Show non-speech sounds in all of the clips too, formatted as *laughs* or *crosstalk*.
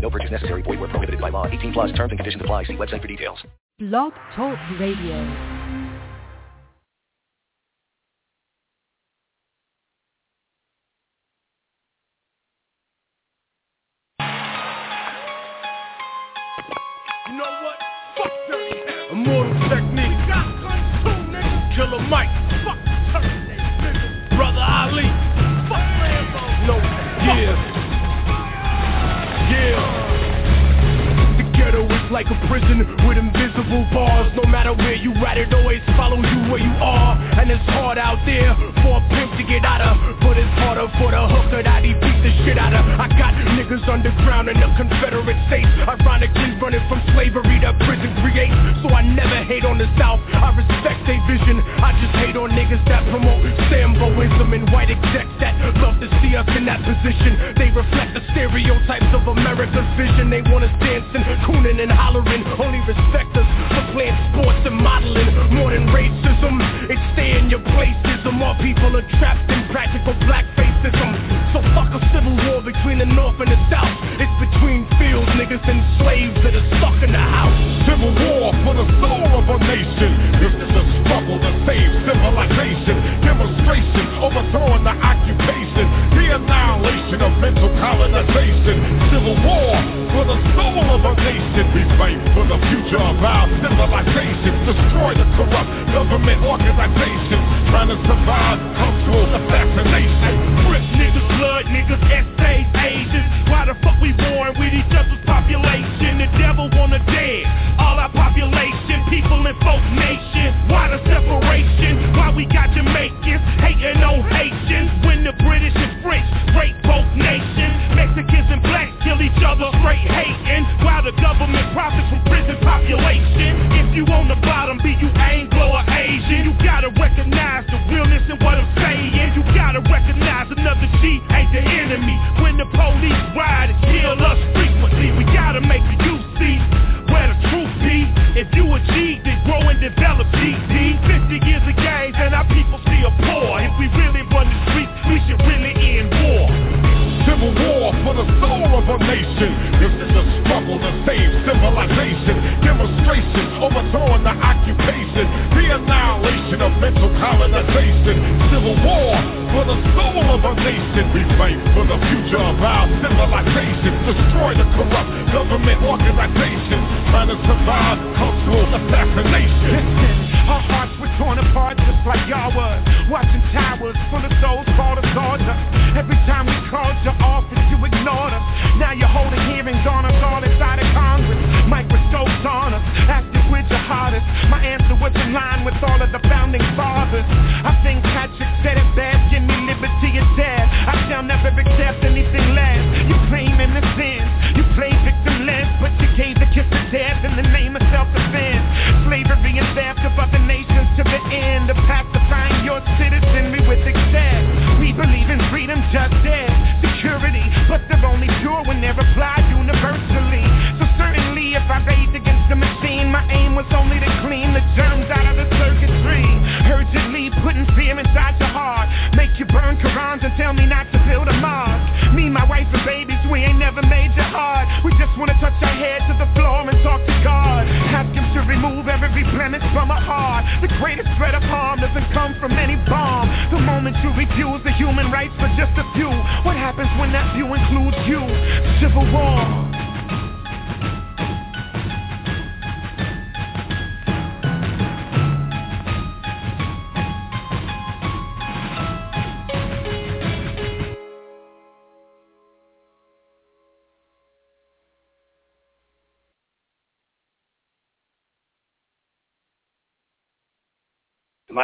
No purchase necessary. Void where prohibited by law. 18 plus terms and conditions apply. See website for details. Blog Talk Radio. You know what? Fuck dirty Immortal technique. Killer Mike. Fuck Brother Ali. Fuck Rambo. No. Yeah. Yeah. The ghetto is like a prison with invisible bars. No matter where you at, it always follows you where you are. And it's hard out there for a pimp to get out of. But it's harder for the hooker that he beat the shit out of. I got niggas underground in the Confederate States. Ironically running from slavery that prison creates. So I never hate on the South. I respect their vision. I just hate on niggas that promote Samboism and white execs that love to see us in that position. They reflect the stereotypes of America's vision. They want us dancing, cooning and hollering. Only respect us for playing sports and modeling. More than racism, it's stay in your placism. more people are trapped in practical black facism. So fuck a civil war between the North and the South. It's between fields, niggas and slaves that are stuck in the house. Civil war for the soul of a nation. This is a struggle to save civilization. Demonstration, overthrowing the occupation. The annihilation of mental colonization. Civil war the of a nation. We fight for the future of our civilization. Destroy the corrupt government organization. Trying to survive cultural assassination. Crip niggas, blood niggas, essays, Asians. Why the fuck we born with each other's population? The devil wanna dead. All our population, people in folk nation. Why the separation? Why we got Jamaicans hating on Haitians when the British and French rape both nations? Mexicans and blacks kill each other straight hating. Population. If you on the bottom, be you Anglo or Asian, you gotta recognize the realness in what I'm saying. You gotta recognize another G ain't the enemy. When the police ride kill us mental colonization. Civil war for the soul of a nation. We fight for the future of our civilization. Destroy the corrupt government organization. Trying to survive cultural assassination. Listen, our hearts were torn apart just like y'all was. Watching towers full of souls fall to. Every time we called your office, you ignored us. Now you're holding hearings on us all Was in line with all of the founding fathers. I think Patrick said it best, give me liberty or death. I shall never accept anything less. You claim innocence, you play victimless, but you gave the kiss of death in the name of self-defense. Slavery and theft of other nations to the end of pacifying your citizenry with excess. We believe in freedom, justice, security, but they're only pure when they're applied universally. So certainly if I rage against the machine, my aim was only to The greatest threat of harm doesn't come from any bomb. The moment you refuse the human rights for just a few, what happens when that few includes you? Civil war.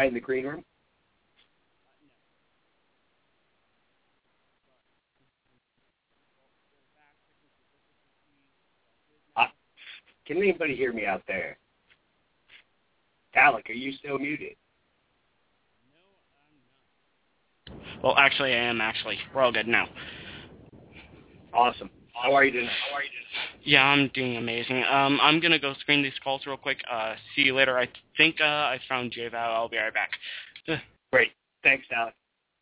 I in the green room? Uh, can anybody hear me out there? Alec, are you still muted? Well, actually, I am. Actually, we're all good now. Awesome. How are you doing? How are you doing? Yeah, I'm doing amazing. Um, I'm gonna go screen these calls real quick. Uh, see you later. I think uh, I found JVal. I'll be right back. Great. Thanks, Alec.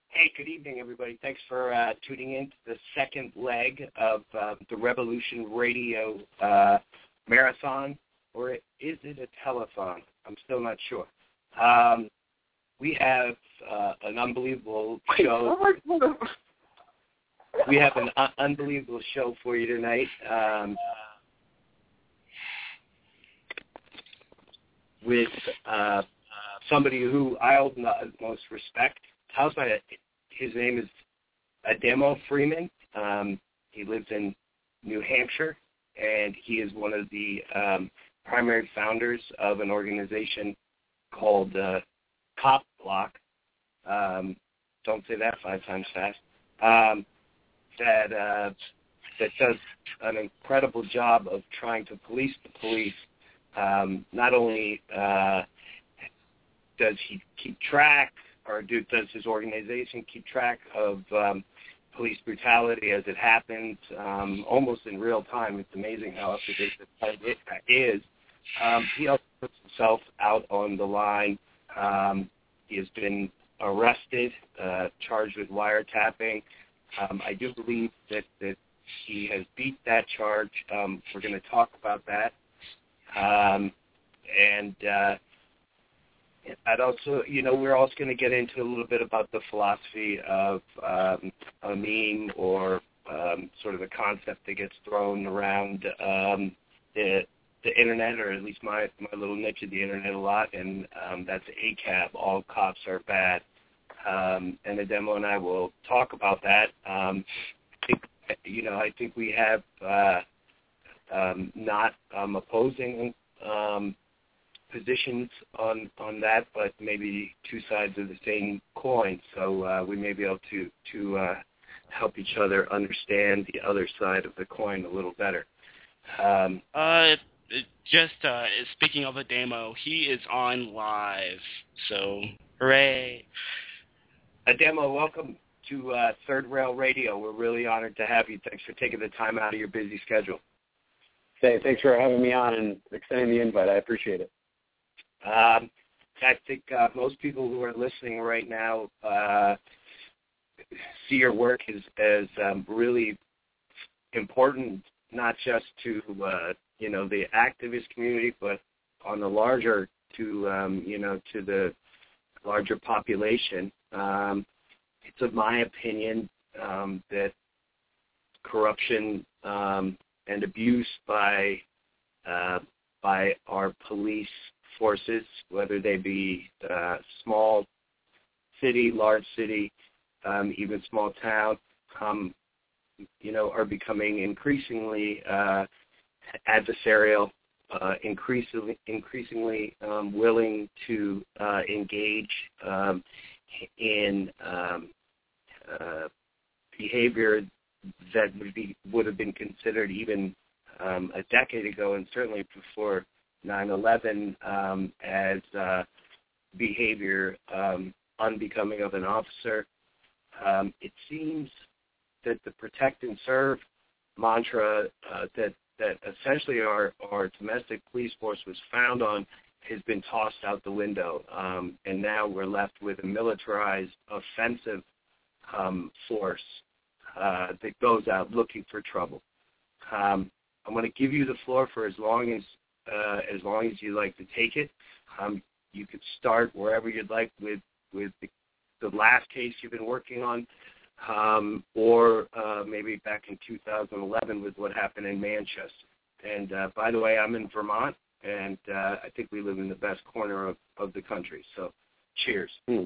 Hey, good evening, everybody. Thanks for uh, tuning in to the second leg of uh, the Revolution Radio uh, Marathon, or is it a telethon? I'm still not sure. Um, we have uh, an unbelievable show. We have an un- unbelievable show for you tonight. Um, with uh, somebody who I hold the utmost respect. How's my? His name is Ademo Freeman. Um, he lives in New Hampshire, and he is one of the um, primary founders of an organization called uh, Cop Block. Um, don't say that five times fast. Um, that uh, that does an incredible job of trying to police the police. Um, not only uh, does he keep track, or do, does his organization keep track of um, police brutality as it happens, um, almost in real time? It's amazing how up to date it is. Um, he also puts himself out on the line. Um, he has been arrested, uh, charged with wiretapping. Um, I do believe that, that he has beat that charge. Um, we're going to talk about that. Um, and uh, I'd also, you know, we're also going to get into a little bit about the philosophy of um, a meme or um, sort of a concept that gets thrown around um, the the internet, or at least my my little niche of the internet a lot, and um, that's ACAB. All cops are bad um, and demo and I will talk about that. Um, you know, I think we have uh, um, not um, opposing um, positions on on that, but maybe two sides of the same coin. So uh, we may be able to to uh, help each other understand the other side of the coin a little better. Um, uh, just uh, speaking of Ademo, he is on live, so hooray! Ademo, welcome to uh, Third Rail Radio. We're really honored to have you. Thanks for taking the time out of your busy schedule. Hey, thanks for having me on and extending the invite. I appreciate it. Um, I think uh, most people who are listening right now uh, see your work as, as um, really important, not just to uh, you know the activist community, but on the larger to um, you know to the larger population. Um, it's of my opinion um, that corruption um, and abuse by uh, by our police forces, whether they be uh, small city, large city, um, even small town, um, you know, are becoming increasingly uh, adversarial, uh, increasingly, increasingly um, willing to uh, engage um, in um, uh, behavior that would be would have been considered even um, a decade ago, and certainly before 9/11, um, as uh, behavior um, unbecoming of an officer. Um, it seems that the protect and serve mantra uh, that that essentially our our domestic police force was found on has been tossed out the window, um, and now we're left with a militarized, offensive um, force uh, that goes out looking for trouble. Um, I'm going to give you the floor for as long as uh, as long as you like to take it. Um, you could start wherever you'd like with with the, the last case you've been working on, um, or uh, maybe back in 2011 with what happened in Manchester. And uh, by the way, I'm in Vermont, and uh, I think we live in the best corner of, of the country. So, cheers. Hmm.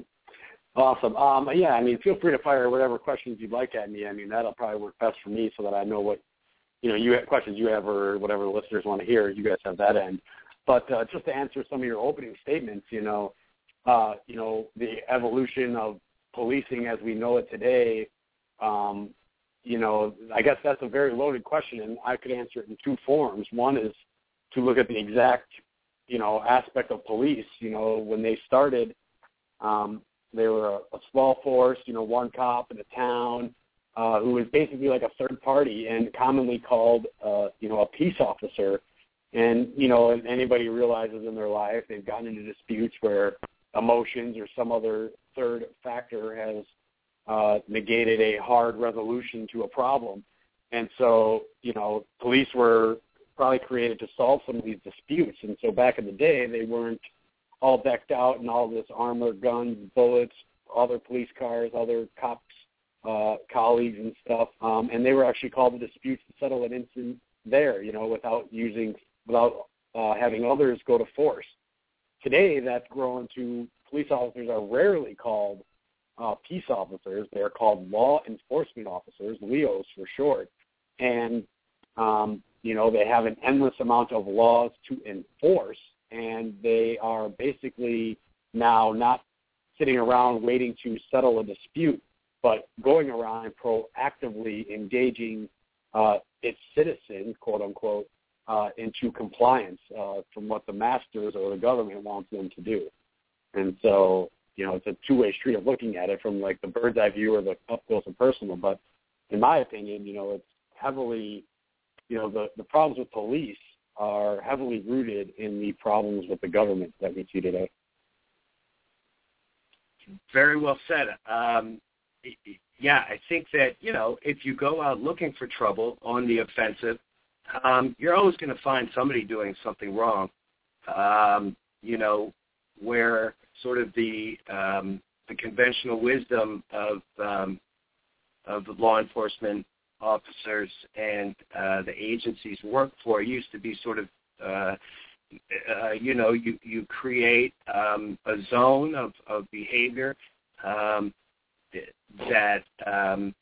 Awesome. Um, yeah, I mean, feel free to fire whatever questions you'd like at me. I mean, that'll probably work best for me so that I know what, you know, you have questions you have or whatever the listeners want to hear. You guys have that end. But uh, just to answer some of your opening statements, you know, uh, you know, the evolution of policing as we know it today, um, you know, I guess that's a very loaded question, and I could answer it in two forms. One is to look at the exact you know, aspect of police. You know, when they started, um, they were a, a small force, you know, one cop in a town uh, who was basically like a third party and commonly called, uh, you know, a peace officer. And, you know, if anybody realizes in their life they've gotten into disputes where emotions or some other third factor has uh, negated a hard resolution to a problem. And so, you know, police were probably created to solve some of these disputes. And so back in the day, they weren't all decked out in all this armor, guns, bullets, other police cars, other cops, uh, colleagues and stuff. Um, and they were actually called to disputes to settle an incident there, you know, without using, without uh, having others go to force. Today, that's grown to police officers are rarely called uh, peace officers. They're called law enforcement officers, LEOs for short. And, um, you know, they have an endless amount of laws to enforce, and they are basically now not sitting around waiting to settle a dispute, but going around proactively engaging uh, its citizens, quote unquote, uh, into compliance uh, from what the masters or the government wants them to do. And so, you know, it's a two-way street of looking at it from like the bird's eye view or the up close and personal. But in my opinion, you know, it's heavily, you know, the, the problems with police are heavily rooted in the problems with the government that we see today. Very well said. Um, yeah, I think that, you know, if you go out looking for trouble on the offensive, um, you're always going to find somebody doing something wrong. Um, you know, where sort of the um, the conventional wisdom of um, of law enforcement officers and uh, the agencies work for used to be sort of uh, uh, you know you you create um, a zone of of behavior um, that um,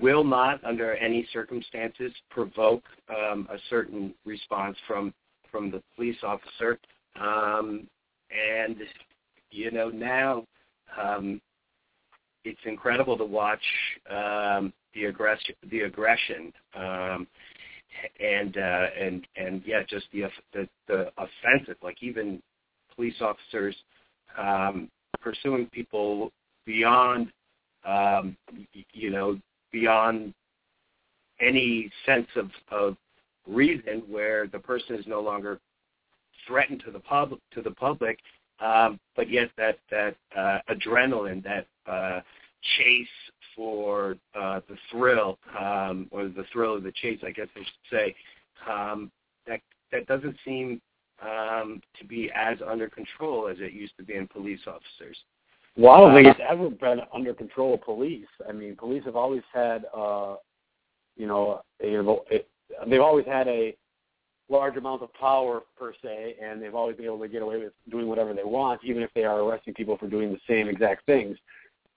will not under any circumstances provoke um, a certain response from from the police officer. Um, and you know now um, it's incredible to watch um, the aggression, the aggression, um, and uh, and and yeah, just the the, the offensive. Like even police officers um, pursuing people beyond, um, you know, beyond any sense of, of reason, where the person is no longer threatened to the public to the public, um, but yet that that uh, adrenaline, that uh, chase for uh, the thrill, um, or the thrill of the chase, I guess I should say, um, that that doesn't seem um, to be as under control as it used to be in police officers. Well, I don't think it's ever been under control of police. I mean, police have always had, uh, you know, a, they've always had a large amounts of power per se, and they've always been able to get away with doing whatever they want, even if they are arresting people for doing the same exact things.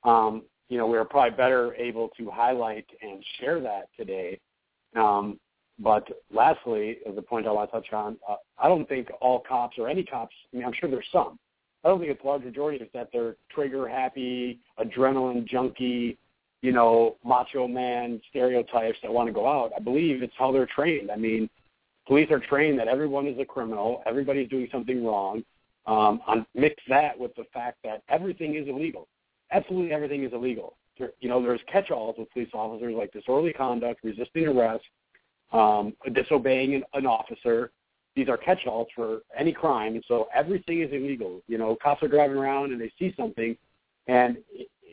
Um, you know, we're probably better able to highlight and share that today. Um, but lastly, as a point I want to touch on, uh, I don't think all cops or any cops. I mean, I'm sure there's some. I don't think it's large majority is that they're trigger happy, adrenaline junkie, you know, macho man stereotypes that want to go out. I believe it's how they're trained. I mean, police are trained that everyone is a criminal, everybody's doing something wrong. Um, mix that with the fact that everything is illegal. Absolutely everything is illegal. There, you know, there's catch-alls with police officers like disorderly conduct, resisting arrest, um, disobeying an, an officer. These are catch-alls for any crime, and so everything is illegal. You know, cops are driving around and they see something, and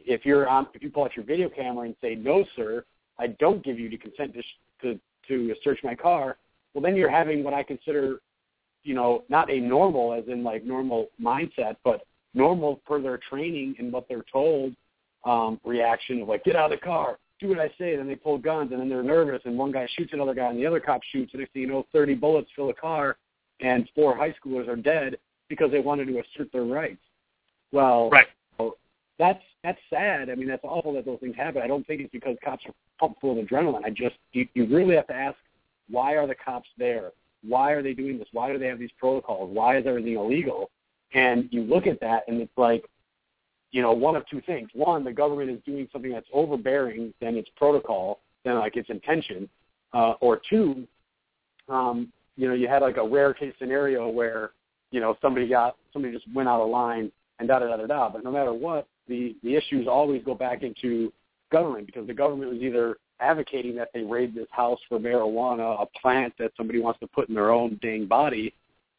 if you're on, if you pull out your video camera and say, "No, sir, I don't give you the consent to to, to search my car," well, then you're having what I consider, you know, not a normal as in like normal mindset, but normal per their training and what they're told um, reaction of like, get out of the car, do what I say. Then they pull guns and then they're nervous and one guy shoots another guy and the other cop shoots and next thing you know, 30 bullets fill a car and four high schoolers are dead because they wanted to assert their rights. Well, right. that's that's sad. I mean, that's awful that those things happen. I don't think it's because cops are pumped full of adrenaline. I just you, you really have to ask why are the cops there? Why are they doing this? Why do they have these protocols? Why is everything illegal? And you look at that and it's like, you know, one of two things. One, the government is doing something that's overbearing than its protocol, than like its intention. Uh, or two, um, you know, you had like a rare case scenario where you know somebody got somebody just went out of line and da da da da da. But no matter what, the the issues always go back into government because the government was either advocating that they raid this house for marijuana, a plant that somebody wants to put in their own dang body,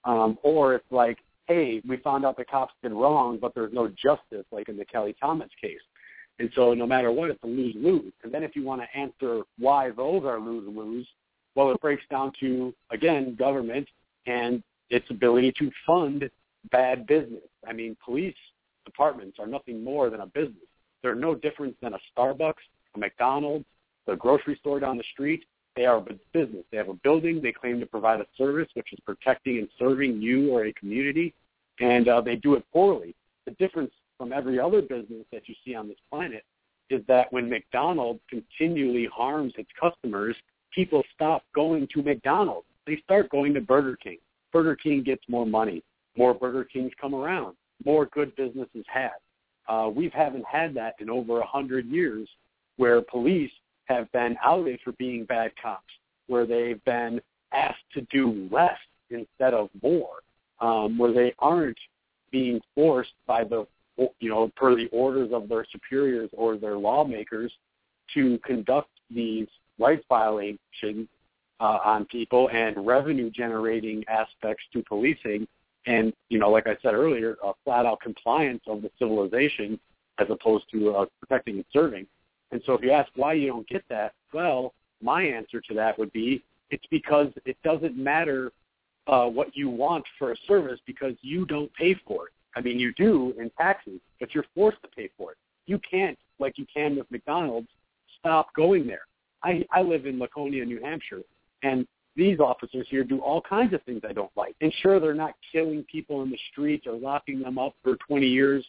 um, or it's like, hey, we found out the cops did wrong, but there's no justice, like in the Kelly Thomas case. And so no matter what, it's a lose-lose. And then if you want to answer why those are lose-lose, well, it breaks down to, again, government and its ability to fund bad business. I mean, police departments are nothing more than a business. They're no different than a Starbucks, a McDonald's, the grocery store down the street. They are a business. They have a building. They claim to provide a service, which is protecting and serving you or a community, and uh, they do it poorly. The difference from every other business that you see on this planet is that when McDonald's continually harms its customers, people stop going to McDonald's. They start going to Burger King. Burger King gets more money. More Burger Kings come around. More good business is had. Uh, we haven't had that in over a hundred years, where police have been outed for being bad cops, where they've been asked to do less instead of more, um, where they aren't being forced by the, you know, per the orders of their superiors or their lawmakers to conduct these rights violations uh, on people and revenue generating aspects to policing and you know like i said earlier a flat out compliance of the civilization as opposed to uh, protecting and serving and so if you ask why you don't get that, well, my answer to that would be it's because it doesn't matter uh, what you want for a service because you don't pay for it. I mean, you do in taxes, but you're forced to pay for it. You can't, like you can with McDonald's, stop going there. I, I live in Laconia, New Hampshire, and these officers here do all kinds of things I don't like. And sure, they're not killing people in the streets or locking them up for 20 years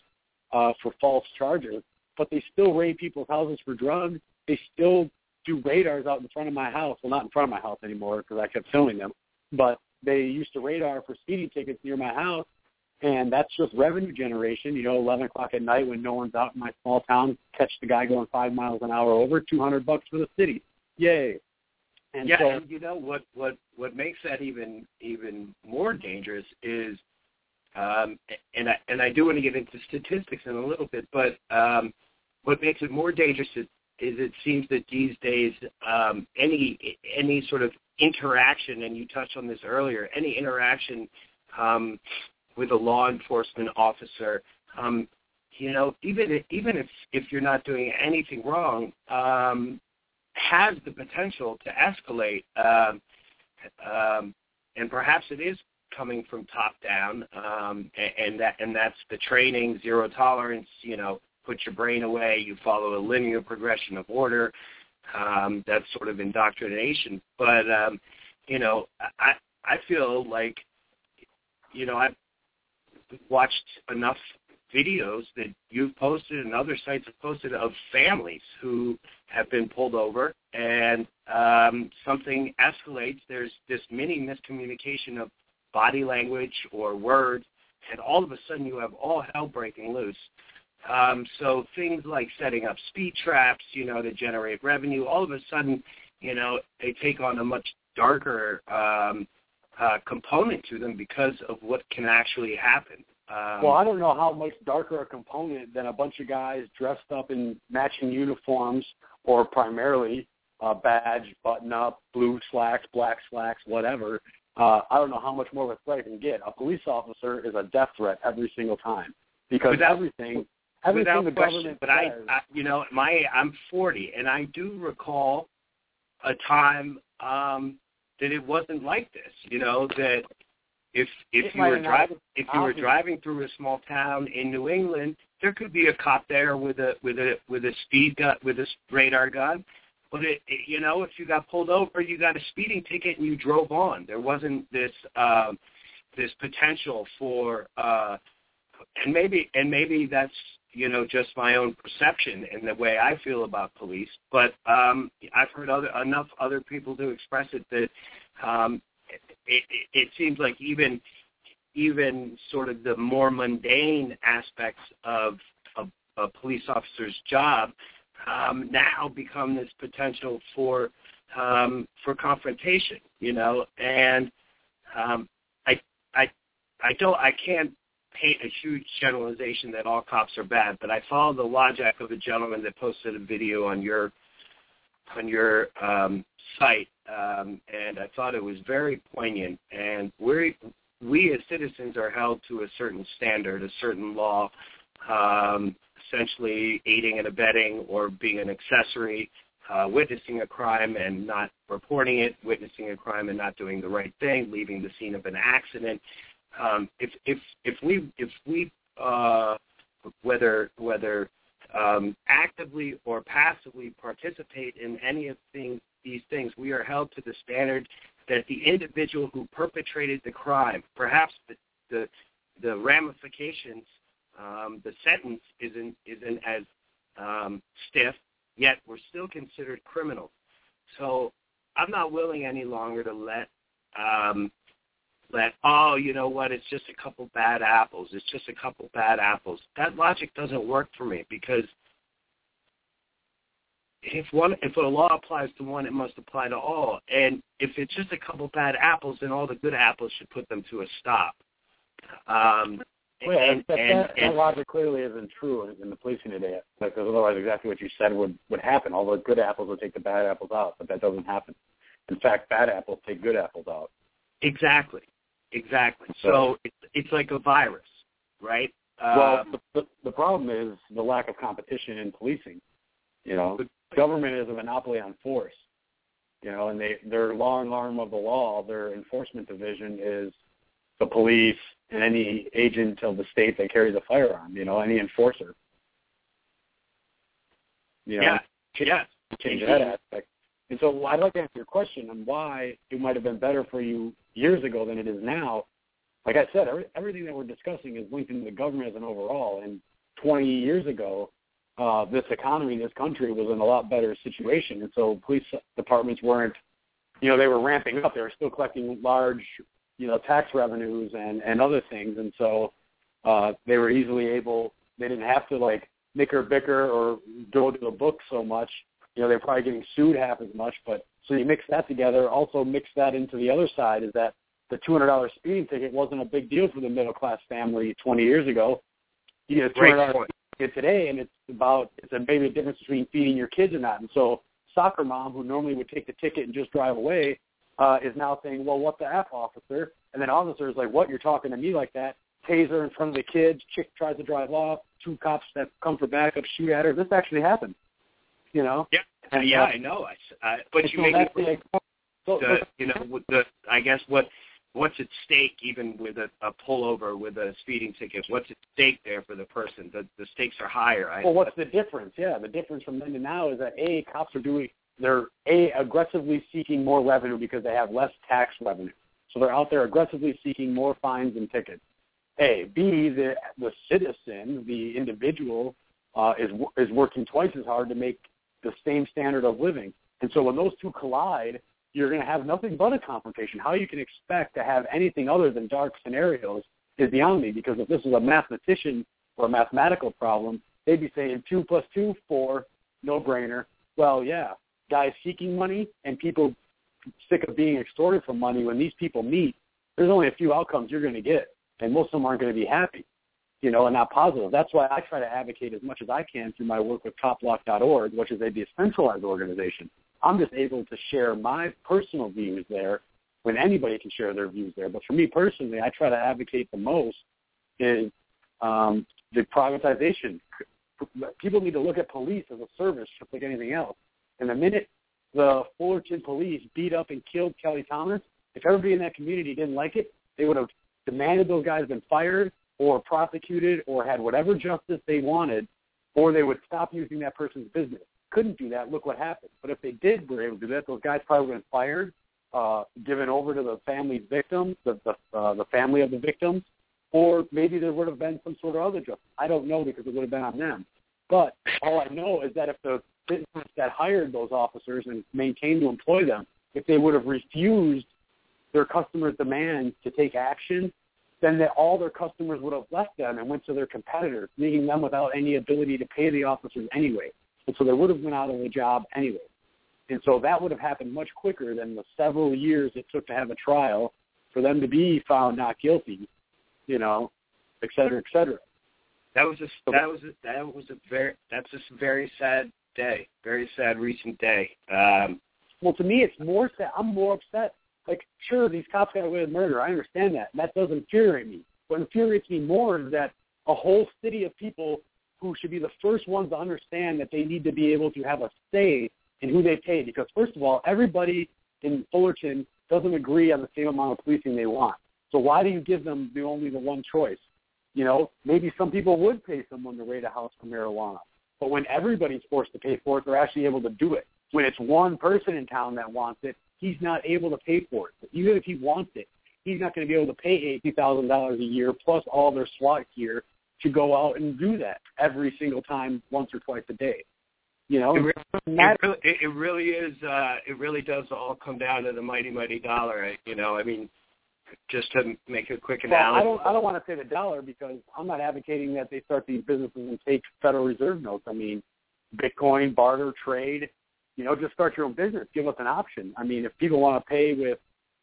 uh, for false charges, but they still raid people's houses for drugs. They still do radars out in front of my house. Well, not in front of my house anymore because I kept filming them. But they used to radar for speeding tickets near my house, and that's just revenue generation. You know, 11 o'clock at night when no one's out in my small town, catch the guy going five miles an hour over, 200 bucks for the city. Yay! And yeah, so, and you know what what what makes that even even more dangerous is, um, and I and I do want to get into statistics in a little bit, but um, what makes it more dangerous is, is it seems that these days um, any any sort of interaction, and you touched on this earlier, any interaction um, with a law enforcement officer, um, you know, even even if if you're not doing anything wrong, um, has the potential to escalate, um, um, and perhaps it is coming from top down, um, and, and that and that's the training, zero tolerance, you know, put your brain away. You follow a linear progression of order. Um, that's sort of indoctrination. But um, you know, I I feel like you know I've watched enough videos that you've posted and other sites have posted of families who have been pulled over and um, something escalates. There's this mini miscommunication of body language or words, and all of a sudden you have all hell breaking loose. Um, so things like setting up speed traps, you know, to generate revenue, all of a sudden, you know, they take on a much darker um, uh, component to them because of what can actually happen. Um, well, I don't know how much darker a component than a bunch of guys dressed up in matching uniforms or primarily uh, badge, button up, blue slacks, black slacks, whatever. Uh, I don't know how much more of a threat it can get. A police officer is a death threat every single time because Without, everything Without the question, but I, I, you know, my I'm 40, and I do recall a time um, that it wasn't like this. You know that if if it you were driving if you were driving through a small town in New England, there could be a cop there with a with a with a speed gun with a radar gun. But it, it, you know, if you got pulled over, you got a speeding ticket and you drove on. There wasn't this um, this potential for uh, and maybe and maybe that's you know just my own perception and the way I feel about police. But um, I've heard other enough other people to express it that um, it, it, it seems like even even sort of the more mundane aspects of a, a police officer's job um, now become this potential for um, for confrontation. You know, and um, I I I don't I can't paint a huge generalization that all cops are bad, but I follow the logic of a gentleman that posted a video on your on your um, site, um, and I thought it was very poignant. And we we as citizens are held to a certain standard, a certain law, um, essentially aiding and abetting or being an accessory, uh, witnessing a crime and not reporting it, witnessing a crime and not doing the right thing, leaving the scene of an accident. Um, if if if we if we uh, whether whether um, actively or passively participate in any of things, these things, we are held to the standard that the individual who perpetrated the crime, perhaps the the, the ramifications, um, the sentence isn't isn't as um, stiff, yet we're still considered criminals. So I'm not willing any longer to let um, let oh you know what it's just a couple bad apples it's just a couple bad apples. That logic doesn't work for me because if one if a law applies to one it must apply to all. And if it's just a couple bad apples then all the good apples should put them to a stop. Um well, and, that, and, that, and, that logic clearly isn't true in the policing today because otherwise exactly what you said would would happen. All the good apples would take the bad apples out but that doesn't happen. In fact bad apples take good apples out. Exactly Exactly. So it's it's like a virus, right? Well, Um, the, the the problem is the lack of competition in policing. You know, the government is a monopoly on force. You know, and they their law and arm of the law, their enforcement division is the police and any agent of the state that carries a firearm. You know, any enforcer. You know, yeah. Yes. change that aspect. And so I'd like to answer your question on why it might have been better for you years ago than it is now. Like I said, every, everything that we're discussing is linked into the government as an overall. And 20 years ago, uh, this economy, this country was in a lot better situation. And so police departments weren't, you know, they were ramping up. They were still collecting large, you know, tax revenues and, and other things. And so uh, they were easily able, they didn't have to like nicker bicker or go to the book so much you know, they're probably getting sued half as much. But so you mix that together. Also mix that into the other side is that the two hundred dollar speeding ticket wasn't a big deal for the middle class family twenty years ago. You get a two hundred dollar ticket today, and it's about it's a maybe a difference between feeding your kids or not. And so soccer mom who normally would take the ticket and just drive away uh, is now saying, well, what the f, officer? And then officer is like, what? You're talking to me like that? Taser in front of the kids. Chick tries to drive off. Two cops that come for backup shoot at her. This actually happened you know. Yeah, and, yeah, uh, I know. I, I but you so make that's it the, so, the, you know with the I guess what what's at stake even with a, a pullover with a speeding ticket. What's at stake there for the person? The the stakes are higher. I, well, what's the difference? Yeah, the difference from then to now is that a cops are doing they're a aggressively seeking more revenue because they have less tax revenue, so they're out there aggressively seeking more fines and tickets. A, B, the the citizen, the individual, uh, is is working twice as hard to make the same standard of living. And so when those two collide, you're going to have nothing but a confrontation. How you can expect to have anything other than dark scenarios is beyond me because if this is a mathematician or a mathematical problem, they'd be saying two plus two, four, no brainer. Well, yeah, guys seeking money and people sick of being extorted for money, when these people meet, there's only a few outcomes you're going to get, and most of them aren't going to be happy you know, and not positive. That's why I try to advocate as much as I can through my work with copblock.org, which is a decentralized organization. I'm just able to share my personal views there when anybody can share their views there. But for me personally, I try to advocate the most is um, the privatization. People need to look at police as a service just like anything else. And the minute the Fullerton police beat up and killed Kelly Thomas, if everybody in that community didn't like it, they would have demanded those guys been fired or prosecuted or had whatever justice they wanted, or they would stop using that person's business. Couldn't do that. Look what happened. But if they did were able to do that, those guys probably would have been fired, uh, given over to the family's victims, the the, uh, the family of the victims, or maybe there would have been some sort of other justice. I don't know because it would have been on them. But all I know is that if the business that hired those officers and maintained to employ them, if they would have refused their customers' demands to take action then that all their customers would have left them and went to their competitors, leaving them without any ability to pay the officers anyway. And so they would have went out of the job anyway. And so that would have happened much quicker than the several years it took to have a trial for them to be found not guilty you know, et cetera, et cetera. That was a that was a, that was a very that's a very sad day, very sad recent day. Um, well, to me, it's more sad. I'm more upset. Like, sure, these cops got away with murder. I understand that. That does infuriate me. What infuriates me more is that a whole city of people who should be the first ones to understand that they need to be able to have a say in who they pay. Because first of all, everybody in Fullerton doesn't agree on the same amount of policing they want. So why do you give them the only the one choice? You know, maybe some people would pay someone to raid a house for marijuana. But when everybody's forced to pay for it, they're actually able to do it. When it's one person in town that wants it, he's not able to pay for it. Even if he wants it, he's not going to be able to pay eighty thousand dollars a year plus all their SWAT gear to go out and do that every single time, once or twice a day. You know, it really, it really, it really is. Uh, it really does all come down to the mighty, mighty dollar. You know, I mean, just to make a quick analogy. Well, I don't. I don't want to say the dollar because I'm not advocating that they start these businesses and take Federal Reserve notes. I mean, Bitcoin, barter, trade. You know, just start your own business. Give us an option. I mean, if people want to pay with,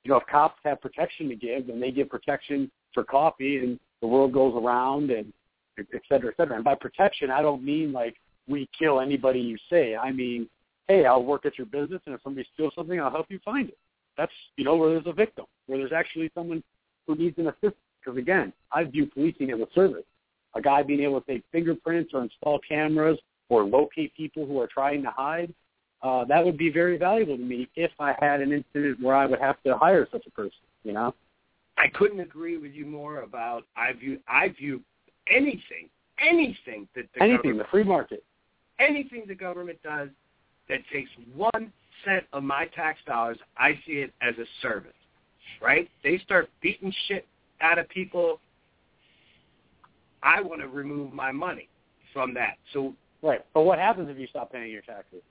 you know, if cops have protection to give, then they give protection for coffee, and the world goes around, and et cetera, et cetera. And by protection, I don't mean like we kill anybody you say. I mean, hey, I'll work at your business, and if somebody steals something, I'll help you find it. That's you know where there's a victim, where there's actually someone who needs an assistance. Because again, I view policing as a service. A guy being able to take fingerprints or install cameras or locate people who are trying to hide, uh, that would be very valuable to me if I had an incident where I would have to hire such a person. You know. I couldn't agree with you more about I view I view anything anything that the anything the free market anything the government does that takes one cent of my tax dollars, I see it as a service. Right? They start beating shit out of people. I want to remove my money from that. So right, but what happens if you stop paying your taxes?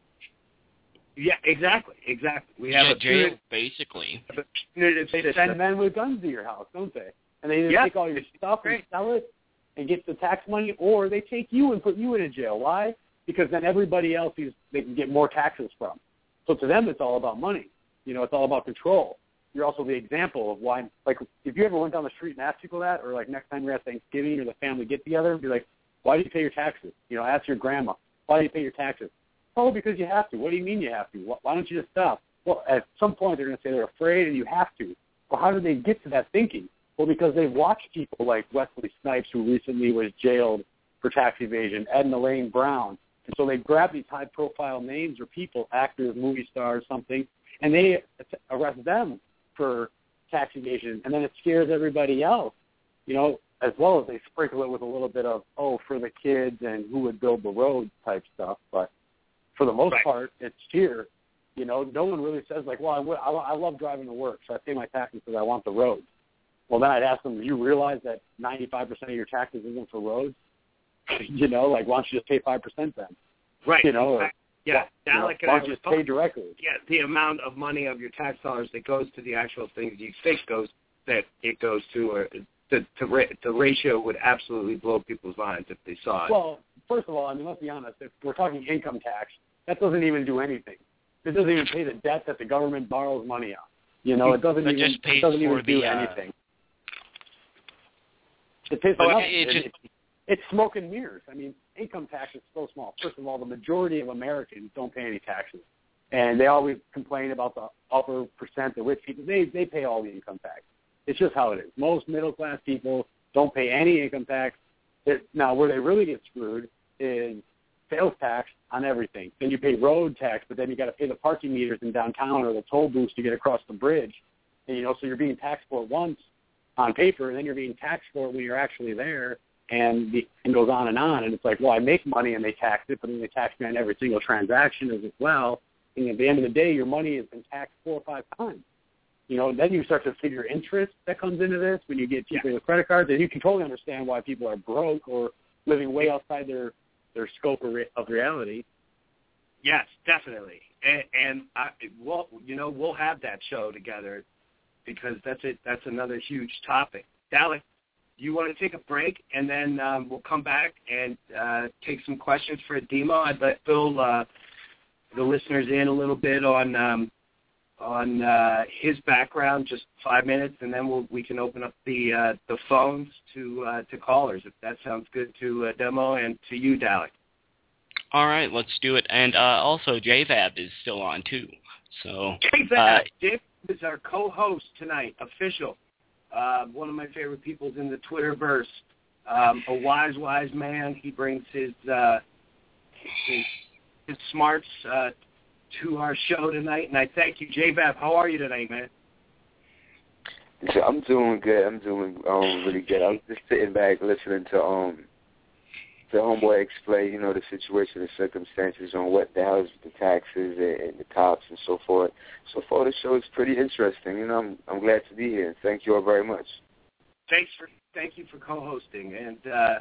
Yeah, exactly, exactly. We you have a a jail, punitive, basically. a They send men with guns to your house, don't they? And they either Yeah. take all your stuff and sell it and get the tax money, or they take you and put you in a jail. Why? Because then everybody else is, they can get more taxes from. So to them, it's all about money. You know, it's all about control. You're also the example of why. Like, if you ever went down the street and asked people that, or like next time you're at Thanksgiving or the family get together, and be like, "Why do you pay your taxes?" You know, ask your grandma, "Why do you pay your taxes?" Oh, because you have to. What do you mean you have to? Why don't you just stop? Well, at some point they're going to say they're afraid and you have to. Well, how do they get to that thinking? Well, because they've watched people like Wesley Snipes, who recently was jailed for tax evasion, Ed and Elaine Brown, and so they grab these high-profile names or people, actors, movie stars, something, and they arrest them for tax evasion, and then it scares everybody else, you know, as well as they sprinkle it with a little bit of oh for the kids and who would build the road type stuff. But for the most Right. part, it's here. You know, no one really says like, well, I, w- I, I love driving to work, so I pay my taxes because I want the roads. Well, then I'd ask them, do you realize that 95% of your taxes isn't for roads? *laughs* you know, like why don't you just pay 5% then? right. You know, or, yeah. you know, and I just pay directly? yeah, the amount of money of your tax dollars that goes to the actual things you think goes that it goes to, or the the, ra- the ratio would absolutely blow people's minds if they saw it. Well, first of all, I mean, let's be honest. If we're talking income tax, that doesn't even do anything. It doesn't even pay the debt that the government borrows money on. You know, it doesn't It even just pays it doesn't even do the, uh, anything. It pays Oh, for it- nothing. it It- just- it- it's smoke and mirrors. I mean, income tax is so small. First of all, the majority of Americans don't pay any taxes, and they always complain about the upper percent, the rich people. They they pay all the income tax. It's just how it is. Most middle class people don't pay any income tax. It, now, where they really get screwed is sales tax on everything. Then you pay road tax, but then you got to pay the parking meters in downtown or the toll booths to get across the bridge. And you know, so you're being taxed for it once on paper, and then you're being taxed for it when you're actually there. And the and goes on and on. And it's like, well, I make money and they tax it, but then they tax me on every single transaction as well. And at the end of the day, your money has been taxed four or five times. You know, then you start to figure interest that comes into this when you get cheaper with credit cards, and you can totally understand why people are broke or living way outside their their scope of, re- of reality. Yes, definitely. And, and I, we'll, you know, we'll have that show together because that's it. That's another huge topic. Dalek, you want to take a break and then um, we'll come back and uh, take some questions for Demo. I'd let Bill, uh, the listeners in a little bit on um, on uh, his background, just five minutes, and then we'll, we can open up the uh, the phones to uh, to callers if that sounds good to uh, Demo and to you, Dalek. All right, let's do it. And uh, also, JVAB is still on too. So JVAB, uh, JVAB is our co-host tonight, official. Uh, one of my favorite people in the Twitterverse. Um, a wise, wise man. He brings his uh, his, his smarts uh, to our show tonight, and I thank you, JVAB. How are you tonight, man? I'm doing good. I'm doing um really good. I'm just sitting back listening to um the homeboy explain, you know, the situation and circumstances on what the hell is the taxes and, and the cops and so forth. So far, the show is pretty interesting. You know, I'm I'm glad to be here. Thank you all very much. Thanks for thank you for co-hosting and uh,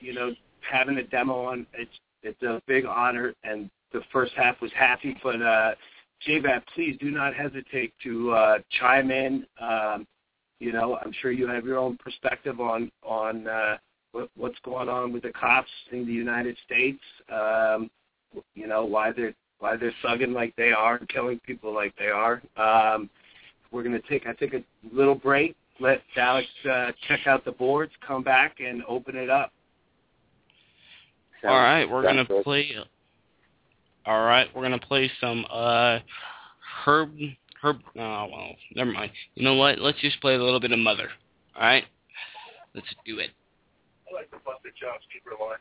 you know having Ademo on. It's it's a big honor and the first half was happy, but uh, JVAB, please do not hesitate to uh, chime in. Um, you know, I'm sure you have your own perspective on on uh, what, what's going on with the cops in the United States. Um, you know why they're why they're thugging like they are and killing people like they are. Um, we're going to take I think a little break. Let Alex uh, check out the boards, come back, and open it up. All right, we're going to play all right, we're gonna play some uh, Herb Herb. Oh well, never mind. You know what? Let's just play a little bit of Mother. All right, let's do it. I like the Buster Jobs keeper line.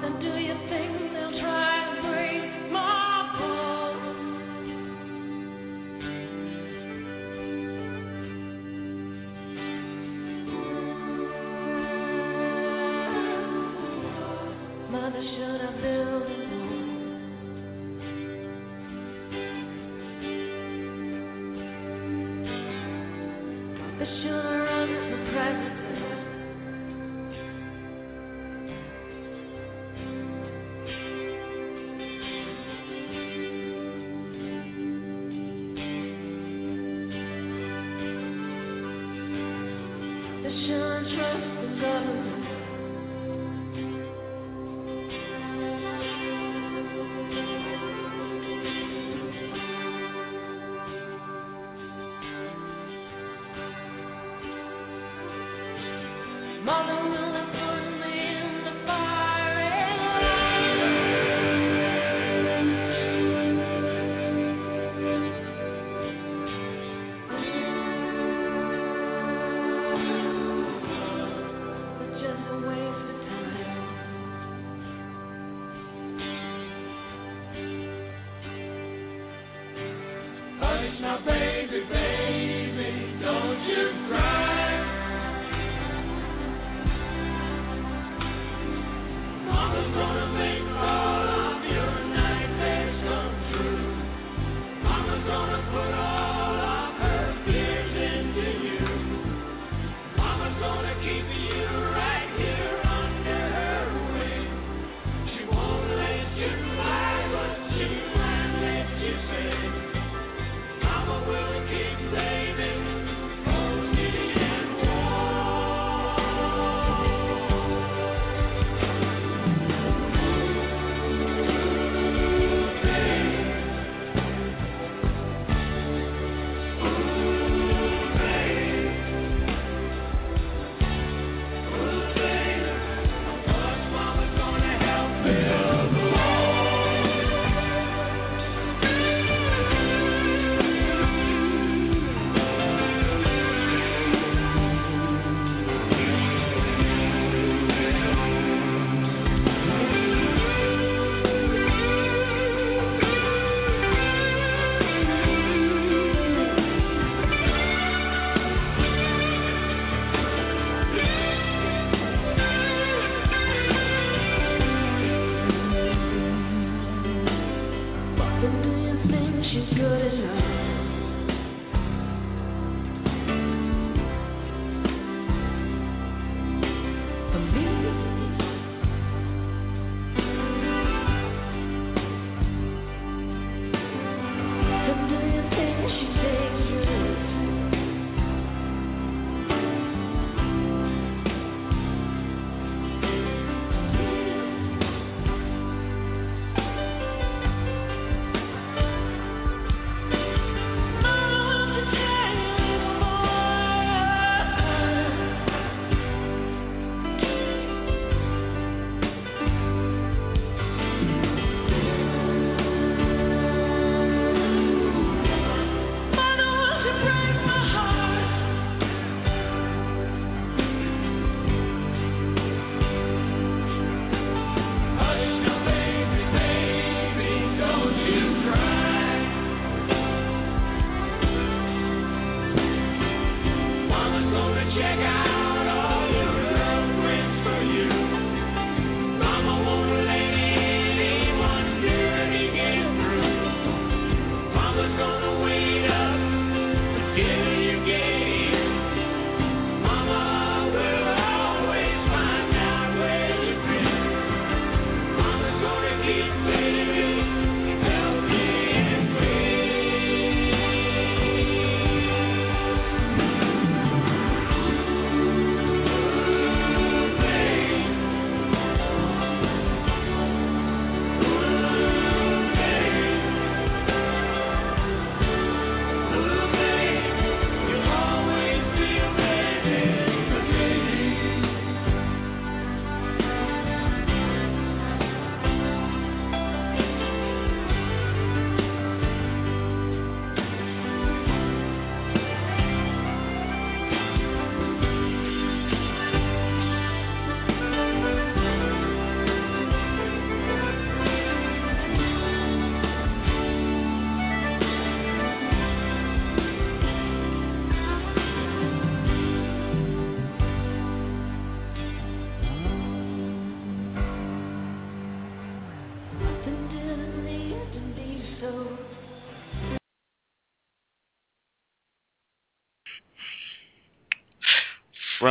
Do you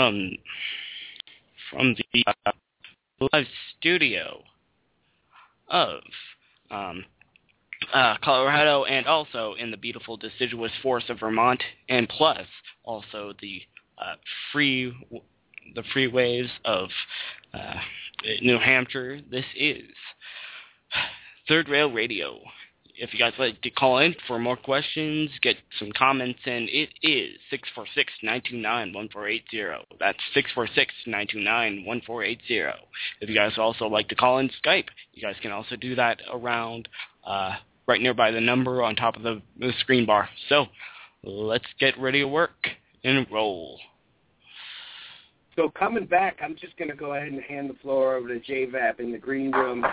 from from the uh, live studio of um, uh, Colorado and also in the beautiful deciduous forests of Vermont, and plus also the uh, free the freeways of uh, New Hampshire. This is Third Rail Radio if you guys like to call in for more questions, get some comments in, it is 646-929-1480. That's 646-929-1480. If you guys also like to call in Skype, you guys can also do that around uh, right nearby the number on top of the, the screen bar. So let's get ready to work and roll. So coming back, I'm just going to go ahead and hand the floor over to JVAB in the green room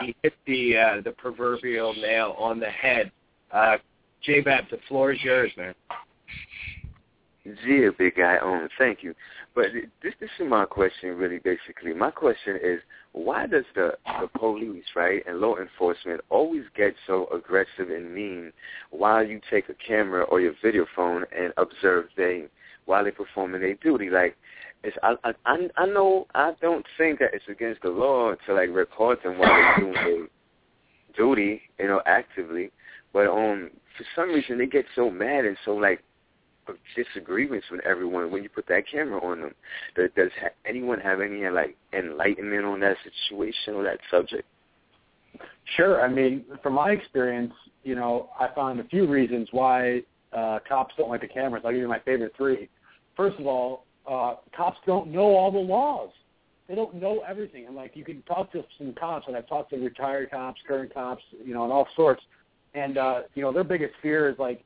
he hit the uh, the proverbial nail on the head. Uh, J-Bab, the floor is yours, man. Yeah, big guy. Um, thank you. But this this is my question, really. Basically, my question is, why does the the police, right, and law enforcement always get so aggressive and mean while you take a camera or your video phone and observe they while they're performing their duty? Like, it's I I I know I don't think that it's against the law to like record them while they're doing their *laughs* duty, you know, actively. But um, for some reason they get so mad and so like disagreements with everyone when you put that camera on them. Does, does anyone have any like enlightenment on that situation or that subject? Sure. I mean, from my experience, you know, I found a few reasons why uh, cops don't like the cameras. I'll give you my favorite three. First of all, uh, cops don't know all the laws. they don't know everything. And like you can talk to some cops, and I've talked to retired cops, current cops, you know, and all sorts. And uh, you know, their biggest fear is like,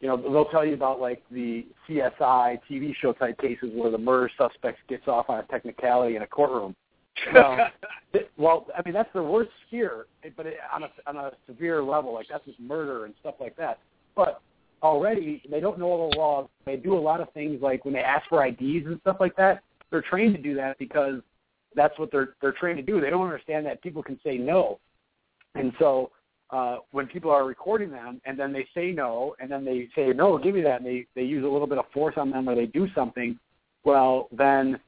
you know, they'll tell you about like the CSI TV show type cases where the murder suspect gets off on a technicality in a courtroom. Well, *laughs* well, I mean that's the worst fear, but it, on a on a severe level, like that's just murder and stuff like that. But already they don't know all the laws. They do a lot of things like when they ask for IDs and stuff like that. They're trained to do that because that's what they're they're trained to do. They don't understand that people can say no, and so uh, when people are recording them and then they say no and then they say no, give me that, and they they use a little bit of force on them or they do something, well then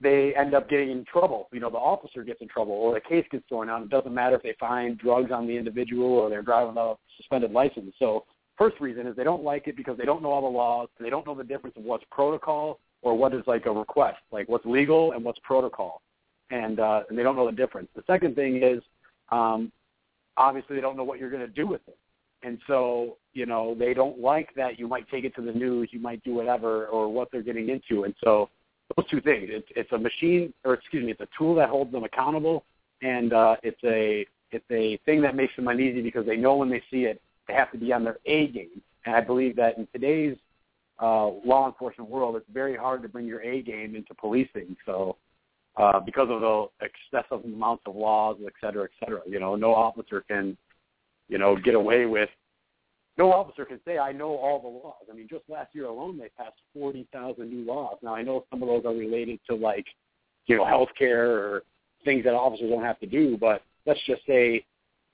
they end up getting in trouble. You know, the officer gets in trouble or the case gets thrown out. It doesn't matter if they find drugs on the individual or they're driving a suspended license. So first reason is they don't like it because they don't know all the laws and they don't know the difference of what's protocol or what is like a request, like what's legal and what's protocol and uh, and they don't know the difference. The second thing is, um, obviously, they don't know what you're going to do with it, and so you know they don't like that you might take it to the news, you might do whatever, or what they're getting into, and so those two things. It's it's a machine, or excuse me, it's a tool that holds them accountable, and uh, it's a it's a thing that makes them uneasy because they know when they see it, they have to be on their A game. And I believe that in today's uh, law enforcement world, it's very hard to bring your A game into policing. So uh, because of the excessive amounts of laws, et cetera, et cetera. You know, no officer can, you know, get away with. No officer can say, "I know all the laws." I mean, just last year alone, they passed forty thousand new laws. Now, I know some of those are related to like, you know, healthcare or things that officers don't have to do, but let's just say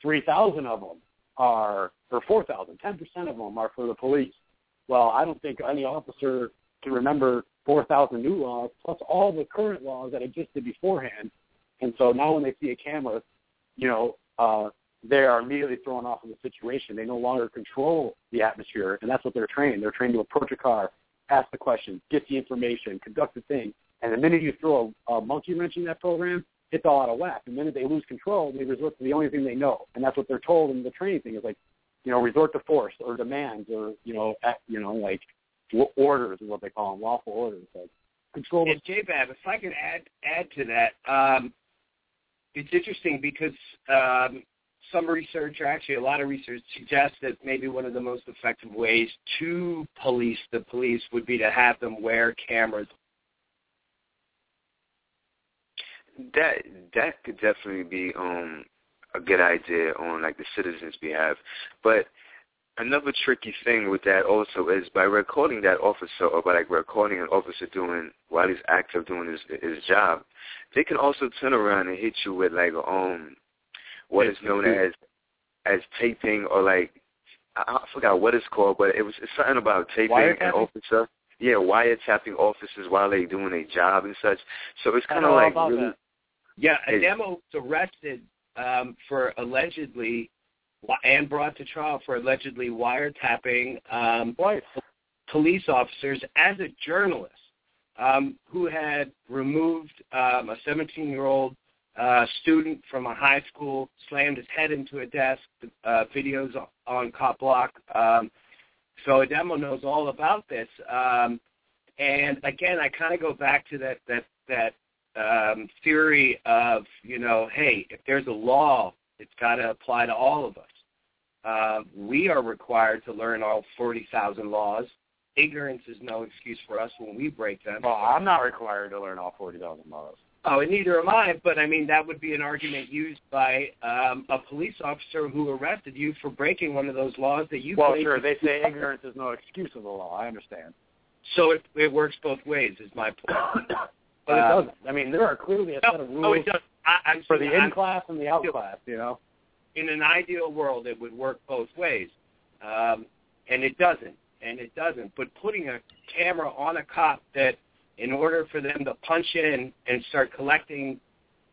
three thousand of them are, or four thousand, ten percent of them are for the police. Well, I don't think any officer can remember 4,000 new laws plus all the current laws that existed beforehand. And so now when they see a camera, you know, uh, they are immediately thrown off of the situation. They no longer control the atmosphere, and that's what they're trained. They're trained to approach a car, ask the questions, get the information, conduct the thing. And the minute you throw a, a monkey wrench in that program, it's all out of whack. The minute they lose control, they resort to the only thing they know, and that's what they're told in the training thing is like, you know, resort to force or demands or you know, act, you know, like orders is what they call them, lawful orders. Like control. And JBab, if I could add add to that, um, it's interesting because um, some research, or actually a lot of research, suggests that maybe one of the most effective ways to police the police would be to have them wear cameras. That that could definitely be um a good idea on like the citizens' behalf, but another tricky thing with that also is by recording that officer or by like recording an officer doing while he's active doing his his job, they can also turn around and hit you with like um what is known as as taping or like I, I forgot what it's called, but it was it's something about taping an officer. Yeah, wiretapping officers while they're doing their job and such. So it's kind of like really. That. Yeah, Ademo arrested um, for allegedly and brought to trial for allegedly wiretapping um, police officers as a journalist um, who had removed um, a 17-year-old uh, student from a high school, slammed his head into a desk, uh, videos on Cop Block. Um, so Ademo knows all about this. Um, and again, I kind of go back to that that that um, theory of you know, hey, if there's a law, it's got to apply to all of us. Uh, we are required to learn all 40,000 laws. Ignorance is no excuse for us when we break them. Well, I'm not required to learn all 40,000 laws. Oh, and neither am I, but I mean, that would be an argument used by um, a police officer who arrested you for breaking one of those laws that you Well, sure, they say ignorance is no excuse of the law. I understand. So it, it works both ways, is my point. *coughs* but it doesn't. I mean, there are clearly a no, set of rules no, it. I, I'm for the in-class and the out-class, you know? in an ideal world, it would work both ways, um, and it doesn't. And it doesn't. But putting a camera on a cop that, in order for them to punch in and start collecting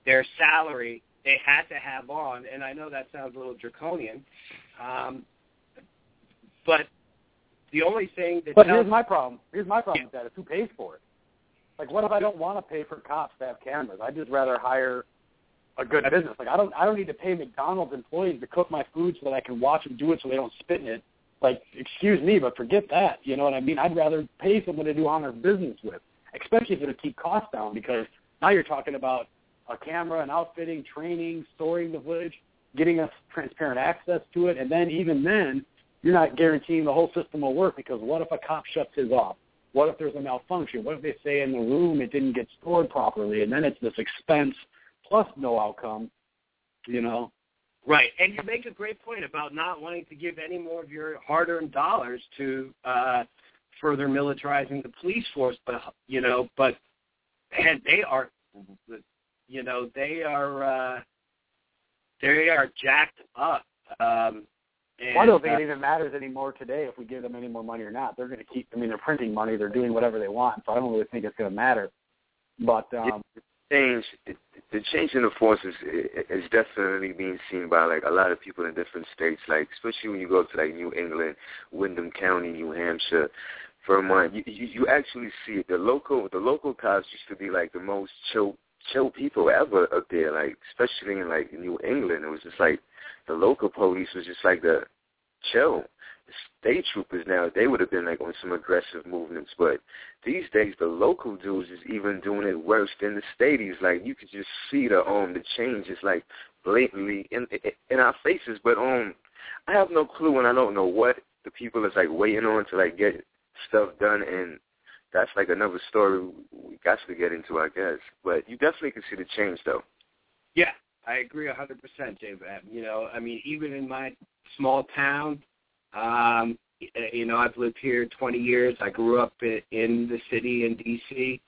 their salary, they had to have on. And I know that sounds a little draconian, um, but the only thing that. But here's my problem. Here's my problem with that: is who pays for it. Like, what if I don't want to pay for cops to have cameras? I'd just rather hire a good business. Like I don't I don't need to pay McDonald's employees to cook my food so that I can watch them do it so they don't spit in it. Like, excuse me, but forget that. You know what I mean? I'd rather pay someone to do honest business with, especially if it'll keep costs down because now you're talking about a camera, and outfitting, training, storing the footage, getting us transparent access to it, and then even then, you're not guaranteeing the whole system will work because what if a cop shuts his off? What if there's a malfunction? What if they say in the room it didn't get stored properly, and then it's this expense plus no outcome, you know? Right, and you make a great point about not wanting to give any more of your hard-earned dollars to uh, further militarizing the police force, but you know, but and they are, you know, they are uh, they are jacked up. Um, and, well, I don't think uh, it even matters anymore today if we give them any more money or not. They're going to keep. I mean, they're printing money. They're doing whatever they want. So I don't really think it's going to matter. But um, change, the change in the forces is definitely being seen by like a lot of people in different states. Like especially when you go to like New England, Windham County, New Hampshire, Vermont, you, you you actually see it. The local the local cops used to be like the most chill chill people ever up there. Like especially in like New England, it was just like the local police was just like the chill. The state troopers now they would have been like on some aggressive movements, but these days the local dudes is even doing it worse than the stadies. Like you could just see the um the change is like blatantly in in our faces. But um, I have no clue and I don't know what the people is like waiting on to like get stuff done and that's like another story we got to get into, I guess. But you definitely can see the change, though. Yeah, I agree a hundred percent, Dave. You know, I mean, even in my small town, um, you know, I've lived here 20 years. I grew up in the city in D.C.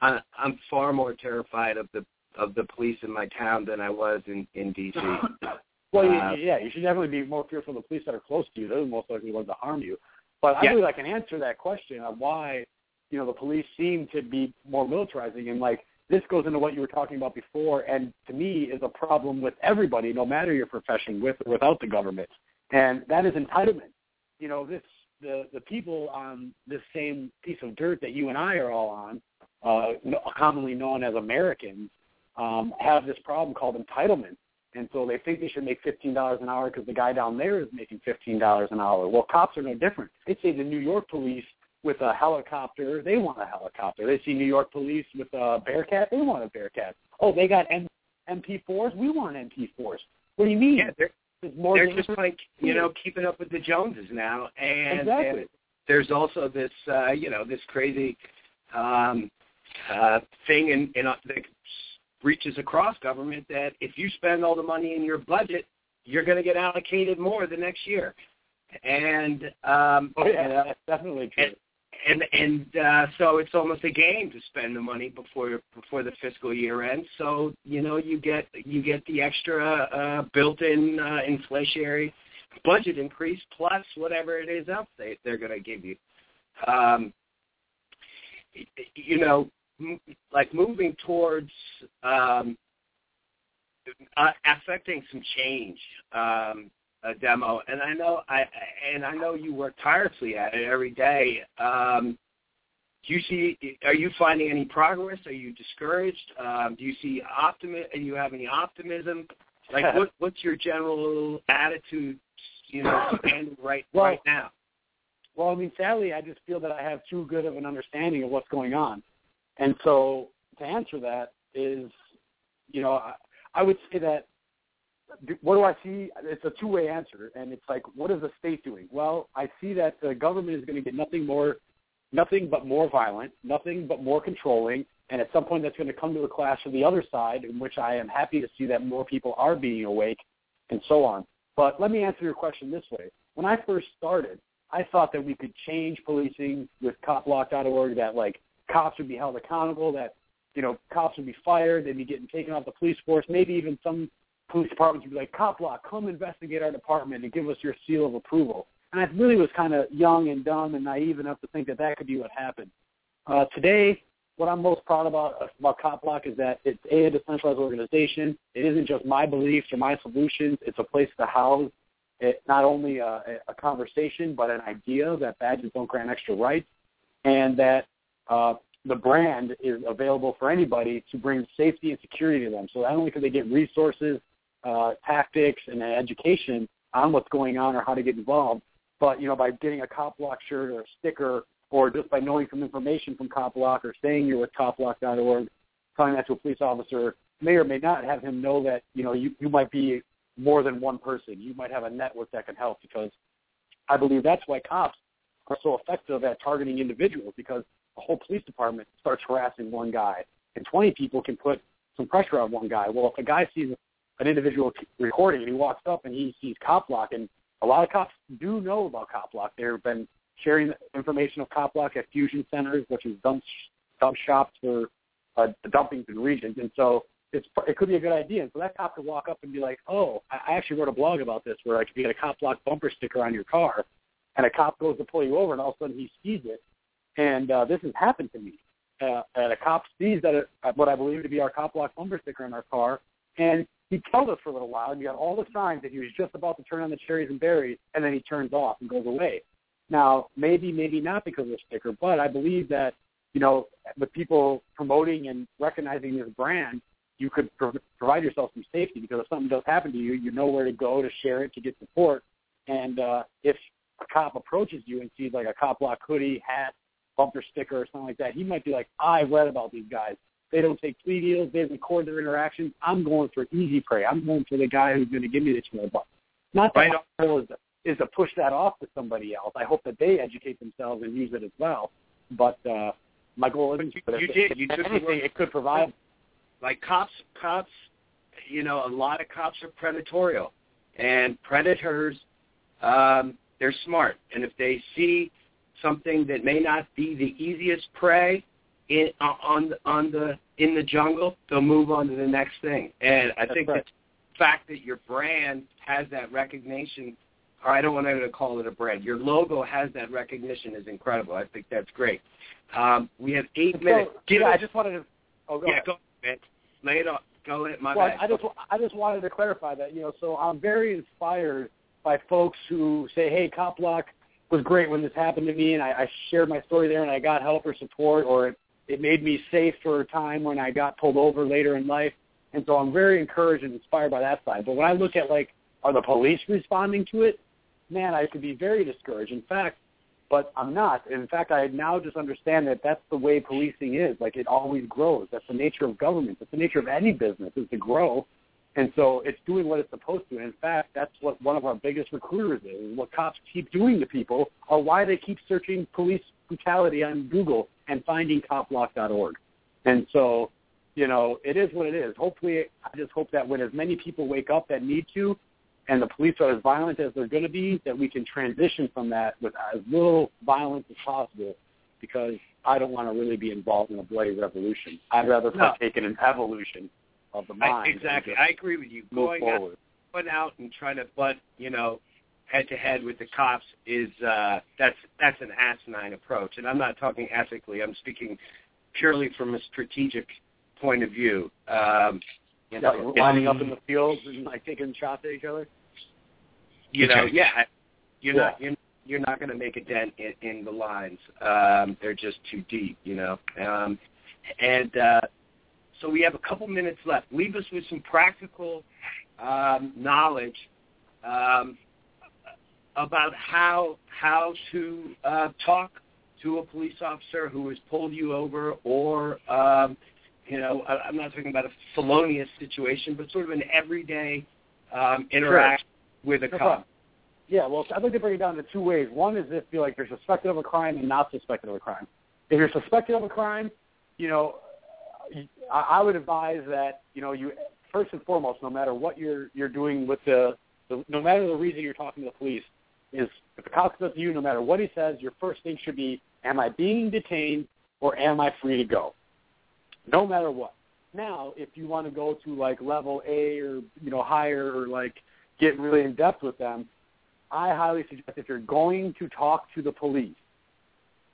I, I'm far more terrified of the of the police in my town than I was in in D.C. *coughs* well, uh, yeah, you should definitely be more fearful of the police that are close to you. They're the most likely ones to harm you. But I Yeah. believe I can answer that question of why, you know, the police seem to be more militarizing and like this goes into what you were talking about before and to me is a problem with everybody, no matter your profession, with or without the government. And that is entitlement. You know, this the the people on this same piece of dirt that you and I are all on, uh, commonly known as Americans, um, have this problem called entitlement. And so they think they should make fifteen dollars an hour because the guy down there is making fifteen dollars an hour. Well, cops are no different. They say the New York police with a helicopter, they want a helicopter. They see New York police with a Bearcat, they want a Bearcat. Oh, they got M- MP4s, we want MP4s. What do you mean? Yeah, they're There's more they're just like you know keeping up with the Joneses now, and, Exactly. and there's also this uh, you know this crazy um, uh, thing in, in uh, that reaches across government that if you spend all the money in your budget, you're going to get allocated more the next year, and um, Oh yeah, uh, that's definitely true. and and and uh, so it's almost a game to spend the money before before the fiscal year ends. So you know you get you get the extra uh, built-in uh, inflationary budget increase plus whatever it is else they they're going to give you. Um, you know, m- like moving towards um, uh, affecting some change. Um, Ademo, and I know I and I know you work tirelessly at it every day. Um, do you see? Are you finding any progress? Are you discouraged? Um, do you see optimism? Do you have any optimism? Like, *laughs* what what's your general attitude? You know, *clears throat* right Well, right now. Well, I mean, sadly, I just feel that I have too good of an understanding of what's going on, and so to answer that is, you know, I, I would say that what do I see? It's a two-way answer, and it's like, what is the state doing? Well, I see that the government is going to get nothing more, nothing but more violent, nothing but more controlling, and at some point that's going to come to a clash of the other side, in which I am happy to see that more people are being awake, and so on. But let me answer your question this way: When I first started, I thought that we could change policing with copblock.org, that like cops would be held accountable, that you know cops would be fired, they'd be getting taken off the police force, maybe even some police departments would be like, Cop Block, come investigate our department and give us your seal of approval. And I really was kind of young and dumb and naive enough to think that that could be what happened. Uh, today, what I'm most proud about about Cop Block is that it's a, a decentralized organization. It isn't just my beliefs or my solutions. It's a place to house it, not only a, a conversation but an idea that badges don't grant extra rights, and that uh, the brand is available for anybody to bring safety and security to them. So not only can they get resources, uh, tactics, and education on what's going on or how to get involved, but you know by getting a Cop Block shirt or a sticker, or just by knowing some information from Cop Block or saying you're with CopBlock.org, telling that to a police officer, may or may not have him know that you know you you might be more than one person. You might have a network that can help because I believe that's why cops are so effective at targeting individuals because a whole police department starts harassing one guy, and 20 people can put some pressure on one guy. Well, if a guy sees an individual recording and he walks up and he sees Cop Block, and a lot of cops do know about Cop Block. They've been sharing information of Cop Block at fusion centers, which is dump dump shops for uh, the dumping regions, and so it's it could be a good idea. And so that cop could walk up and be like, "Oh, I actually wrote a blog about this, where like if you get a Cop Block bumper sticker on your car, and a cop goes to pull you over, and all of a sudden he sees it, and uh, this has happened to me. Uh, and a cop sees that it, what I believe to be our Cop Block bumper sticker on our car, and he held us for a little while, and you got all the signs that he was just about to turn on the cherries and berries, and then he turns off and goes away. Now, maybe, maybe not because of the sticker, but I believe that, you know, with people promoting and recognizing this brand, you could pro- provide yourself some safety because if something does happen to you, you know where to go to share it to get support. And uh, if a cop approaches you and sees like a Cop Block hoodie, hat, bumper sticker, or something like that, he might be like, I've read about these guys. They don't take plea deals. They record their interactions. I'm going for easy prey. I'm going for the guy who's going to give me the 200 bucks. Not that Right. my goal is to, is to push that off to somebody else. I hope that they educate themselves and use it as well. But uh, my goal isn't. you- but you it- did. You the anything, it could provide. like cops cops you know a lot of cops are predatorial and predators um they're smart and if they see something that may not be the easiest prey in on the on the in the jungle they'll move on to the next thing and i That's think right. the fact that your brand has that recognition or I don't want to call it a brand. Your logo has that recognition is incredible. I think that's great. Um, we have eight So, minutes. Give yeah, I just wanted to. Oh, go yeah, ahead. go ahead. Lay it off. Go ahead. My well, bad. I just I just wanted to clarify that you know, so I'm very inspired by folks who say, "Hey, CopBlock was great when this happened to me, and I, I shared my story there, and I got help or support, or it, it made me safe for a time when I got pulled over later in life." And so I'm very encouraged and inspired by that side. But when I look at like, are the police responding to it? Man, I could be very discouraged. In fact, but I'm not. In fact, I now just understand that that's the way policing is. Like it always grows. That's the nature of government. That's the nature of any business is to grow. And so it's doing what it's supposed to. And in fact, that's what one of our biggest recruiters is. What cops keep doing to people are why they keep searching police brutality on Google and finding copblock.org. And so, you know, it is what it is. Hopefully, I just hope that when as many people wake up that need to, and the police are as violent as they're going to be, that we can transition from that with as little violence as possible because I don't want to really be involved in a bloody revolution. I'd rather No. partake in an evolution of the mind. and exactly. I agree with you. Going out, going out and trying to butt, you know, head to head with the cops is uh that's that's an asinine approach. And I'm not talking ethically. I'm speaking purely from a strategic point of view. Um you know, lining up in the fields and like taking shots at each other. you know, Okay. yeah, you're Yeah. not you're you're not going to make a dent in, in the lines. Um, they're just too deep, you know. Um, and uh, so we have a couple minutes left. Leave us with some practical um, knowledge um, about how how to uh, talk to a police officer who has pulled you over, or um, you know, I, I'm not talking about a felonious situation, but sort of an everyday um, interaction with a No cop. problem. Yeah, well, I'd like to break it down into two ways. One is if you're like you're suspected of a crime and not suspected of a crime. If you're suspected of a crime, you know, I, I would advise that you know you first and foremost, no matter what you're you're doing with the, the no matter the reason you're talking to the police, is if the cop says to you, no matter what he says, your first thing should be, am I being detained or am I free to go? No matter what. Now, if you want to go to like level A or you know higher or like get really in depth with them, I highly suggest if you're going to talk to the police,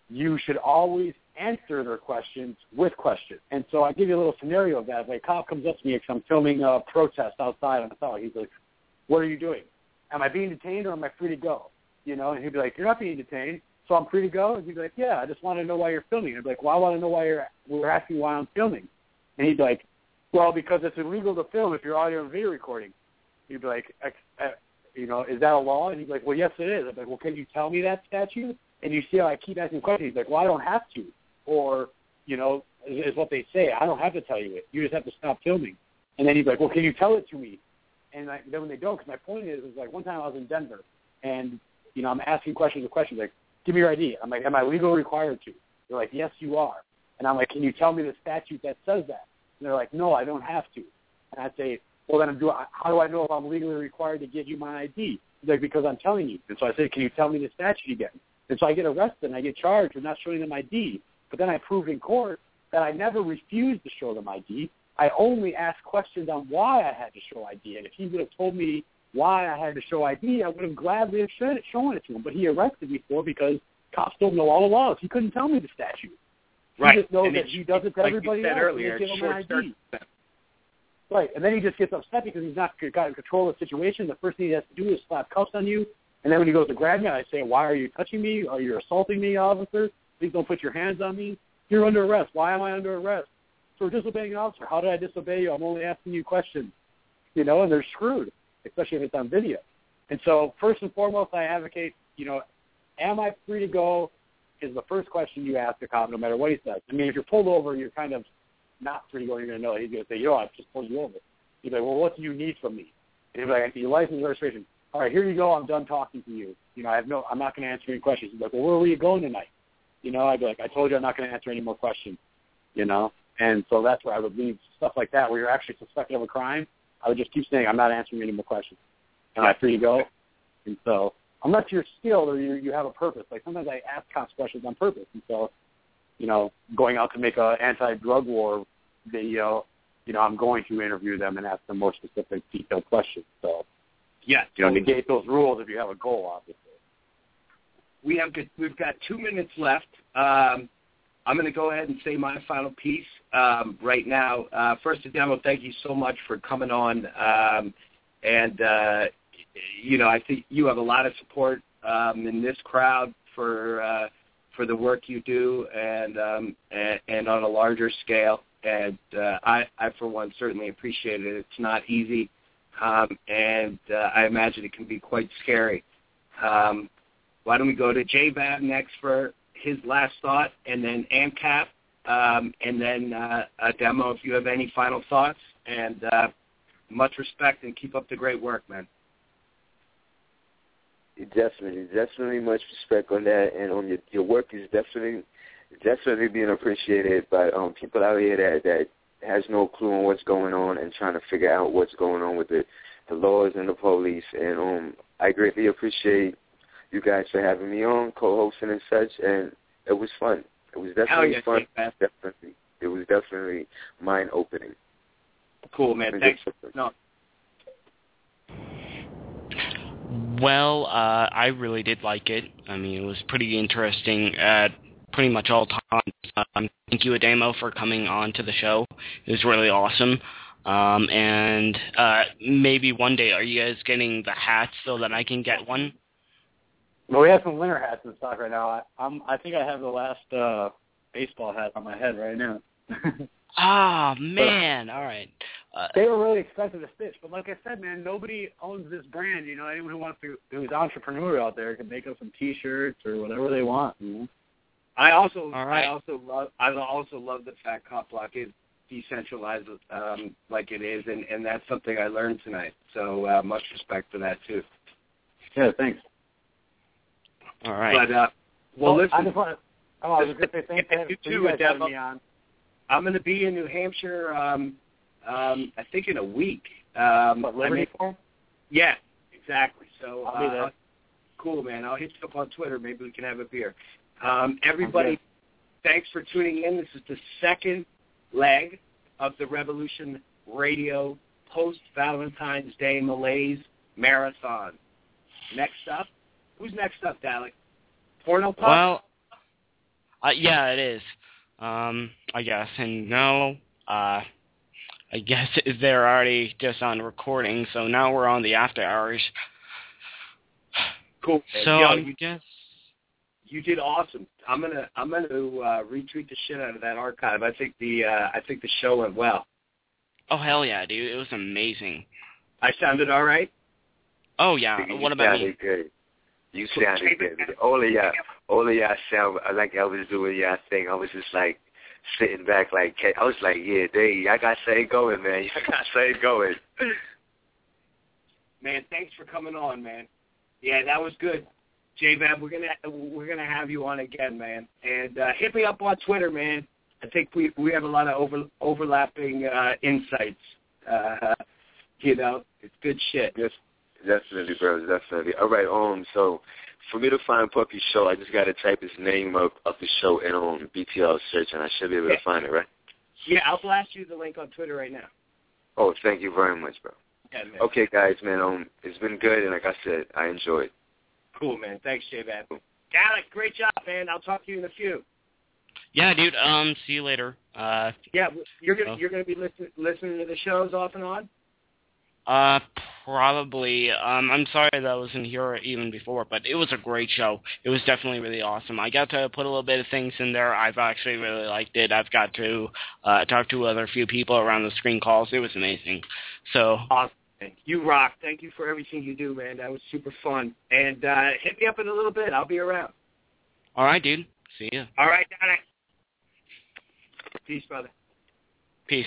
you should always answer their questions with questions. And so I give you a little scenario of that. If a cop comes up to me because I'm filming a protest outside on the fellow, he's like, "What are you doing? Am I being detained or am I free to go?" You know, and he'd be like, "You're not being detained, so I'm free to go." And he'd be like, "Yeah, I just want to know why you're filming." And I'd be like, "Well, I want to know why you're we're asking why I'm filming." And he'd be like, "Well, because it's illegal to film if you're audio and video recording." He'd be like, uh, "You know, is that a law?" And he'd be like, "Well, yes, it is." I'd be like, "Well, can you tell me that statute?" And you see how I keep asking questions. He's like, "Well, I don't have to," or you know, is, what they say. I don't have to tell you it. You just have to stop filming. And then he's like, well, can you tell it to me? And like, then when they don't, because my point is, is like one time I was in Denver, and you know I'm asking questions of questions like, give me your ID. I'm like, am I legally required to? They're like, yes, you are. And I'm like, can you tell me the statute that says that? And they're like, no, I don't have to. And I say, well, then do I, how do I know if I'm legally required to give you my ID? Like, because I'm telling you. And so I say, can you tell me the statute again? And so I get arrested and I get charged with not showing them ID. But then I proved in court that I never refused to show them ID. I only asked questions on why I had to show ID. And if he would have told me why I had to show ID, I would have gladly have shown it, shown it to him. But he arrested me for because cops don't know all the laws. He couldn't tell me the statute. Right. He just knows and that he does it to like everybody you said else. earlier, give him an ID. Right, and then he just gets upset because he's not got control of the situation. The first thing he has to do is slap cuffs on you, and then when he goes to grab me, I say, "Why are you touching me? Are you assaulting me, officer? Please don't put your hands on me. You're under arrest. Why am I under arrest? For disobeying an officer. How did I disobey you? I'm only asking you questions. You know, and they're screwed, especially if it's on video. And so, first and foremost, I advocate, you know, am I free to go? Is the first question you ask a cop, no matter what he says. I mean, if you're pulled over, you're kind of not free to go. You're going to know. He's going to say, yo, I've just pulled you over. He's like, well, what do you need from me? And he's like, your license and registration. All right, here you go. I'm done talking to you. You know, I have no. I'm not going to answer any questions. He's like, well, where were you going tonight? You know, I'd be like, I told you I'm not going to answer any more questions. You know, and so that's where I would leave stuff like that, where you're actually suspected of a crime. I would just keep saying, I'm not answering any more questions. Am I free to go? And so, unless you're skilled or you you have a purpose, like sometimes I ask cops questions on purpose, and so, you know, going out to make a anti-drug war video, you know, I'm going to interview them and ask them more specific, detailed questions. So, Yeah, you know, totally. negate those rules if you have a goal, obviously. We have we've got two minutes left. Um, I'm going to go ahead and say my final piece um, right now. Uh, first, Ademo, thank you so much for coming on. Um, and uh, you know, I think you have a lot of support um, in this crowd for uh, for the work you do, and um, and, and on a larger scale. And uh, I, I, for one, certainly appreciate it. It's not easy, um, and uh, I imagine it can be quite scary. Um, why don't we go to JVAB next for his last thought, and then AMCAP, um, and then uh, Ademo if you have any final thoughts. And uh, much respect and keep up the great work, man. Definitely, definitely much respect on that, and on your your work is definitely definitely being appreciated by um people out here that that has no clue on what's going on and trying to figure out what's going on with the the laws and the police. And um I greatly appreciate you guys for having me on, co-hosting and such, and it was fun. It was definitely yeah, fun. Definitely, it was definitely mind opening. Cool, man. Thanks. No, Well, uh, I really did like it. I mean, it was pretty interesting at pretty much all times. Um, thank you, Ademo, for coming on to the show. It was really awesome. Um, and uh, maybe one day, are you guys getting the hats so that I can get one? Well, we have some winter hats in stock right now. I, I'm, I think I have the last uh, baseball hat on my head right now. *laughs* Ah, man. All right. Uh, they were really expensive to stitch, but like I said, man, nobody owns this brand. You know, anyone who wants to, who's entrepreneurial out there, can make up some T-shirts or whatever they want. You know? I also, All right. I also love, I also love the fact Cop Block is decentralized um, like it is, and and that's something I learned tonight. So uh, much respect for that too. Yeah, thanks. All right. But uh, well, Oh, listen, I just want to. Oh, I was going to say thanks You for too, for you guys having me on. I'm going to be in New Hampshire. Um, um, I think in a week. Um, What, I Liberty may- Forum? Yeah, exactly. So I'll be uh, cool, man. I'll hit you up on Twitter. Maybe we can have a beer. Um, everybody, thanks for tuning in. This is the second leg of the Revolution Radio post Valentine's Day Malaise Marathon. Next up, who's next up, Dalek? Porno Pop? Well, uh, yeah, it is. Um, I guess. And no, uh, I guess *laughs* they're already just on recording, so now we're on the after hours. cool. So Yo, I you, guess. you did awesome. I'm gonna I'm gonna uh, retweet the shit out of that archive. I think the uh, I think the show went well. Oh hell yeah, dude! It was amazing. I sounded all right. Oh yeah. you What about sounded me? good. You sounded good. All of y'all, all of y'all sound I like Elvis doing y'all thing. I was just like, sitting back like I was like, yeah, they, I got say going, man. *laughs* I got say going. Man, thanks for coming on, man. Yeah, that was good. JVAB, we're gonna we're gonna have you on again, man. And uh, hit me up on Twitter, man. I think we we have a lot of over overlapping uh, insights. Uh, you know, it's good shit. Yes, definitely, bro. Definitely. All right. Um. So, for me to find Puppy Show, I just got to type his name up of the show in on BTL search, and I should be able to find it, right? Yeah, I'll blast you the link on Twitter right now. Oh, thank you very much, bro. Yeah, man. Okay, guys, man. Um, it's been good, and like I said, I enjoyed. Cool, man. Thanks, JVAB. Alec, great job, man. I'll talk to you in a few. Yeah, dude. Um, see you later. Uh, yeah, you're gonna oh. you're gonna be listen, listening to the shows off and on. Uh, probably. Um, I'm sorry that I wasn't here even before, but it was a great show. It was definitely really awesome. I got to put a little bit of things in there. I've actually really liked it. I've got to uh, talk to other few people around the screen calls. It was amazing. So awesome. You rock. Thank you for everything you do, man. That was super fun. And uh, hit me up in a little bit. I'll be around. All right, dude. See you. All right, Donna. Peace, brother. Peace.